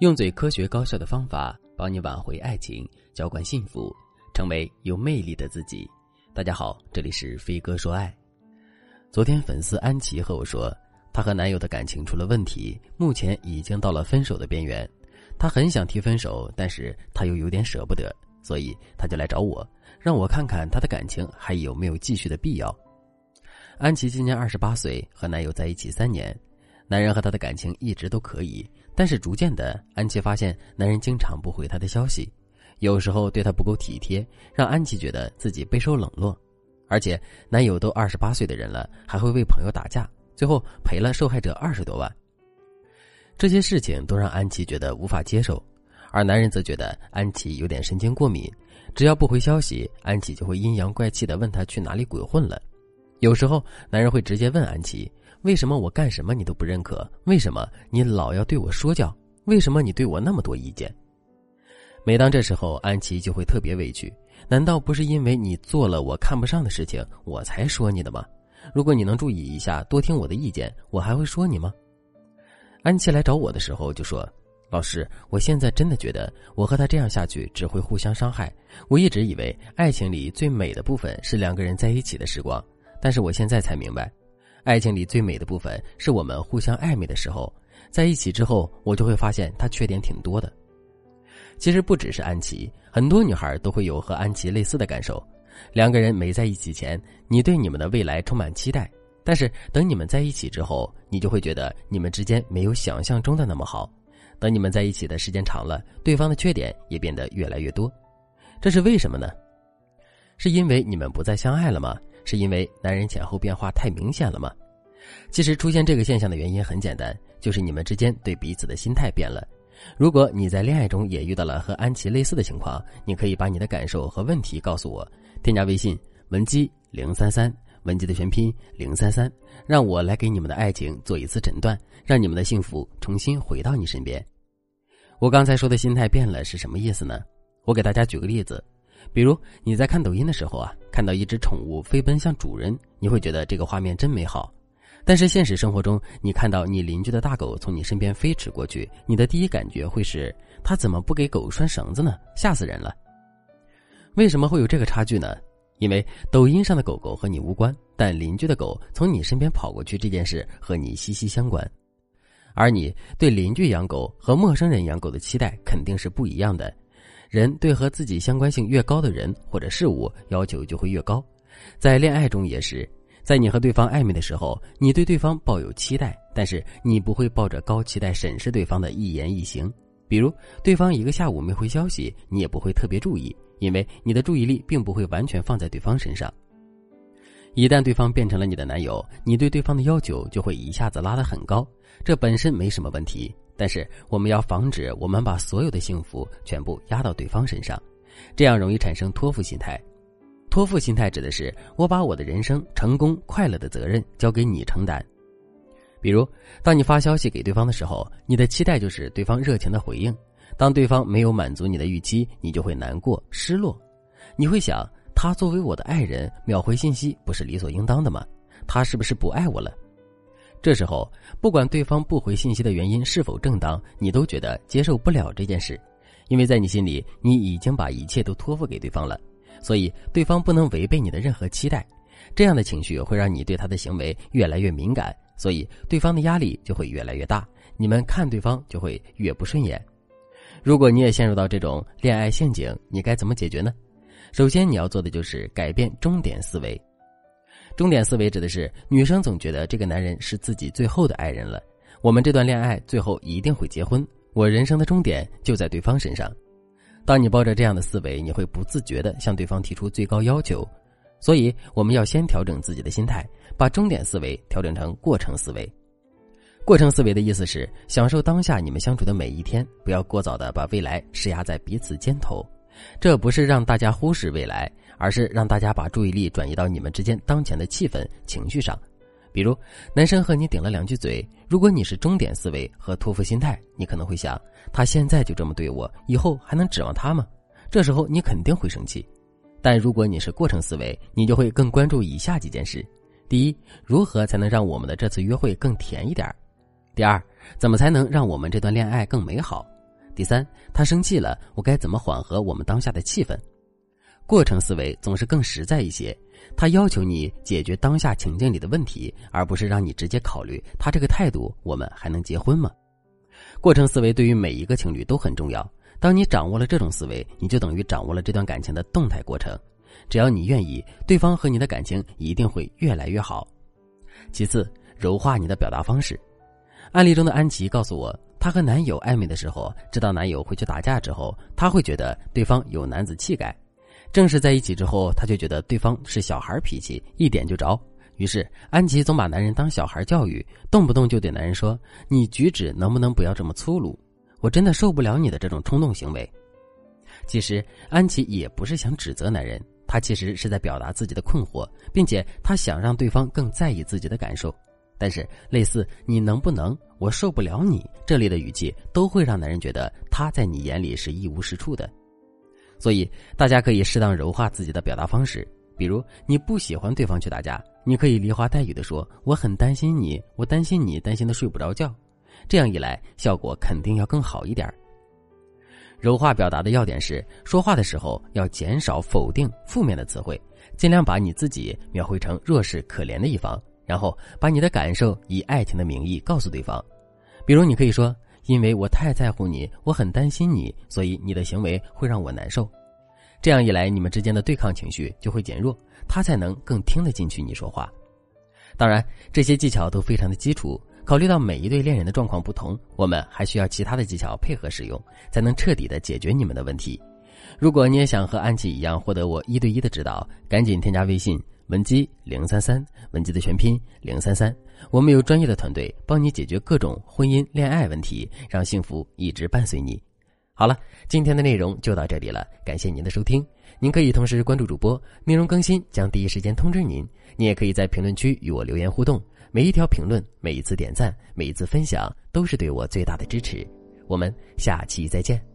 用最科学高效的方法帮你挽回爱情，浇灌幸福，成为有魅力的自己。大家好，这里是飞哥说爱。昨天粉丝安琪和我说，她和男友的感情出了问题，目前已经到了分手的边缘。她很想提分手，但是她又有点舍不得，所以她就来找我，让我看看她的感情还有没有继续的必要。安琪今年二十八岁，和男友在一起三年。男人和她的感情一直都可以，但是逐渐的，安琪发现男人经常不回她的消息，有时候对她不够体贴，让安琪觉得自己备受冷落。而且男友都二十八岁的人了，还会为朋友打架，最后赔了受害者二十多万。这些事情都让安琪觉得无法接受，而男人则觉得安琪有点神经过敏，只要不回消息，安琪就会阴阳怪气的问他去哪里鬼混了。有时候男人会直接问安琪。为什么我干什么你都不认可？为什么你老要对我说教？为什么你对我那么多意见？每当这时候，安琪就会特别委屈。难道不是因为你做了我看不上的事情，我才说你的吗？如果你能注意一下，多听我的意见，我还会说你吗？安琪来找我的时候就说：“老师，我现在真的觉得我和他这样下去只会互相伤害。我一直以为爱情里最美的部分是两个人在一起的时光，但是我现在才明白。”爱情里最美的部分是我们互相暧昧的时候，在一起之后，我就会发现他缺点挺多的。其实不只是安琪，很多女孩都会有和安琪类似的感受。两个人没在一起前，你对你们的未来充满期待，但是等你们在一起之后，你就会觉得你们之间没有想象中的那么好。等你们在一起的时间长了，对方的缺点也变得越来越多。这是为什么呢？是因为你们不再相爱了吗？是因为男人前后变化太明显了吗？其实出现这个现象的原因很简单，就是你们之间对彼此的心态变了。如果你在恋爱中也遇到了和安琪类似的情况，你可以把你的感受和问题告诉我，添加微信文姬零三三，文姬的全拼零三三，让我来给你们的爱情做一次诊断，让你们的幸福重新回到你身边。我刚才说的心态变了是什么意思呢？我给大家举个例子。比如你在看抖音的时候啊，看到一只宠物飞奔向主人，你会觉得这个画面真美好。但是现实生活中，你看到你邻居的大狗从你身边飞驰过去，你的第一感觉会是：他怎么不给狗拴绳子呢？吓死人了！为什么会有这个差距呢？因为抖音上的狗狗和你无关，但邻居的狗从你身边跑过去这件事和你息息相关。而你对邻居养狗和陌生人养狗的期待肯定是不一样的。人对和自己相关性越高的人或者事物要求就会越高，在恋爱中也是，在你和对方暧昧的时候，你对对方抱有期待，但是你不会抱着高期待审视对方的一言一行。比如，对方一个下午没回消息，你也不会特别注意，因为你的注意力并不会完全放在对方身上。一旦对方变成了你的男友，你对对方的要求就会一下子拉得很高，这本身没什么问题。但是我们要防止我们把所有的幸福全部压到对方身上，这样容易产生托付心态。托付心态指的是我把我的人生成功快乐的责任交给你承担。比如，当你发消息给对方的时候，你的期待就是对方热情的回应；当对方没有满足你的预期，你就会难过、失落。你会想，他作为我的爱人，秒回信息不是理所应当的吗？他是不是不爱我了？这时候，不管对方不回信息的原因是否正当，你都觉得接受不了这件事，因为在你心里，你已经把一切都托付给对方了，所以对方不能违背你的任何期待。这样的情绪会让你对他的行为越来越敏感，所以对方的压力就会越来越大，你们看对方就会越不顺眼。如果你也陷入到这种恋爱陷阱，你该怎么解决呢？首先，你要做的就是改变终点思维。终点思维指的是女生总觉得这个男人是自己最后的爱人了，我们这段恋爱最后一定会结婚，我人生的终点就在对方身上。当你抱着这样的思维，你会不自觉的向对方提出最高要求。所以，我们要先调整自己的心态，把终点思维调整成过程思维。过程思维的意思是享受当下你们相处的每一天，不要过早的把未来施压在彼此肩头。这不是让大家忽视未来。而是让大家把注意力转移到你们之间当前的气氛、情绪上。比如，男生和你顶了两句嘴，如果你是终点思维和托付心态，你可能会想：他现在就这么对我，以后还能指望他吗？这时候你肯定会生气。但如果你是过程思维，你就会更关注以下几件事：第一，如何才能让我们的这次约会更甜一点；第二，怎么才能让我们这段恋爱更美好；第三，他生气了，我该怎么缓和我们当下的气氛？过程思维总是更实在一些，他要求你解决当下情境里的问题，而不是让你直接考虑他这个态度，我们还能结婚吗？过程思维对于每一个情侣都很重要。当你掌握了这种思维，你就等于掌握了这段感情的动态过程。只要你愿意，对方和你的感情一定会越来越好。其次，柔化你的表达方式。案例中的安琪告诉我。她和男友暧昧的时候，知道男友会去打架之后，她会觉得对方有男子气概；正式在一起之后，她就觉得对方是小孩脾气，一点就着。于是，安琪总把男人当小孩教育，动不动就对男人说：“你举止能不能不要这么粗鲁？我真的受不了你的这种冲动行为。”其实，安琪也不是想指责男人，她其实是在表达自己的困惑，并且她想让对方更在意自己的感受。但是，类似“你能不能”“我受不了你”这类的语气，都会让男人觉得他在你眼里是一无是处的。所以，大家可以适当柔化自己的表达方式。比如，你不喜欢对方去打架，你可以梨花带雨的说：“我很担心你，我担心你担心的睡不着觉。”这样一来，效果肯定要更好一点。柔化表达的要点是：说话的时候要减少否定、负面的词汇，尽量把你自己描绘成弱势、可怜的一方。然后把你的感受以爱情的名义告诉对方，比如你可以说：“因为我太在乎你，我很担心你，所以你的行为会让我难受。”这样一来，你们之间的对抗情绪就会减弱，他才能更听得进去你说话。当然，这些技巧都非常的基础，考虑到每一对恋人的状况不同，我们还需要其他的技巧配合使用，才能彻底的解决你们的问题。如果你也想和安琪一样获得我一对一的指导，赶紧添加微信。文姬零三三，文姬的全拼零三三，我们有专业的团队帮你解决各种婚姻恋爱问题，让幸福一直伴随你。好了，今天的内容就到这里了，感谢您的收听。您可以同时关注主播，内容更新将第一时间通知您。您也可以在评论区与我留言互动，每一条评论、每一次点赞、每一次分享，都是对我最大的支持。我们下期再见。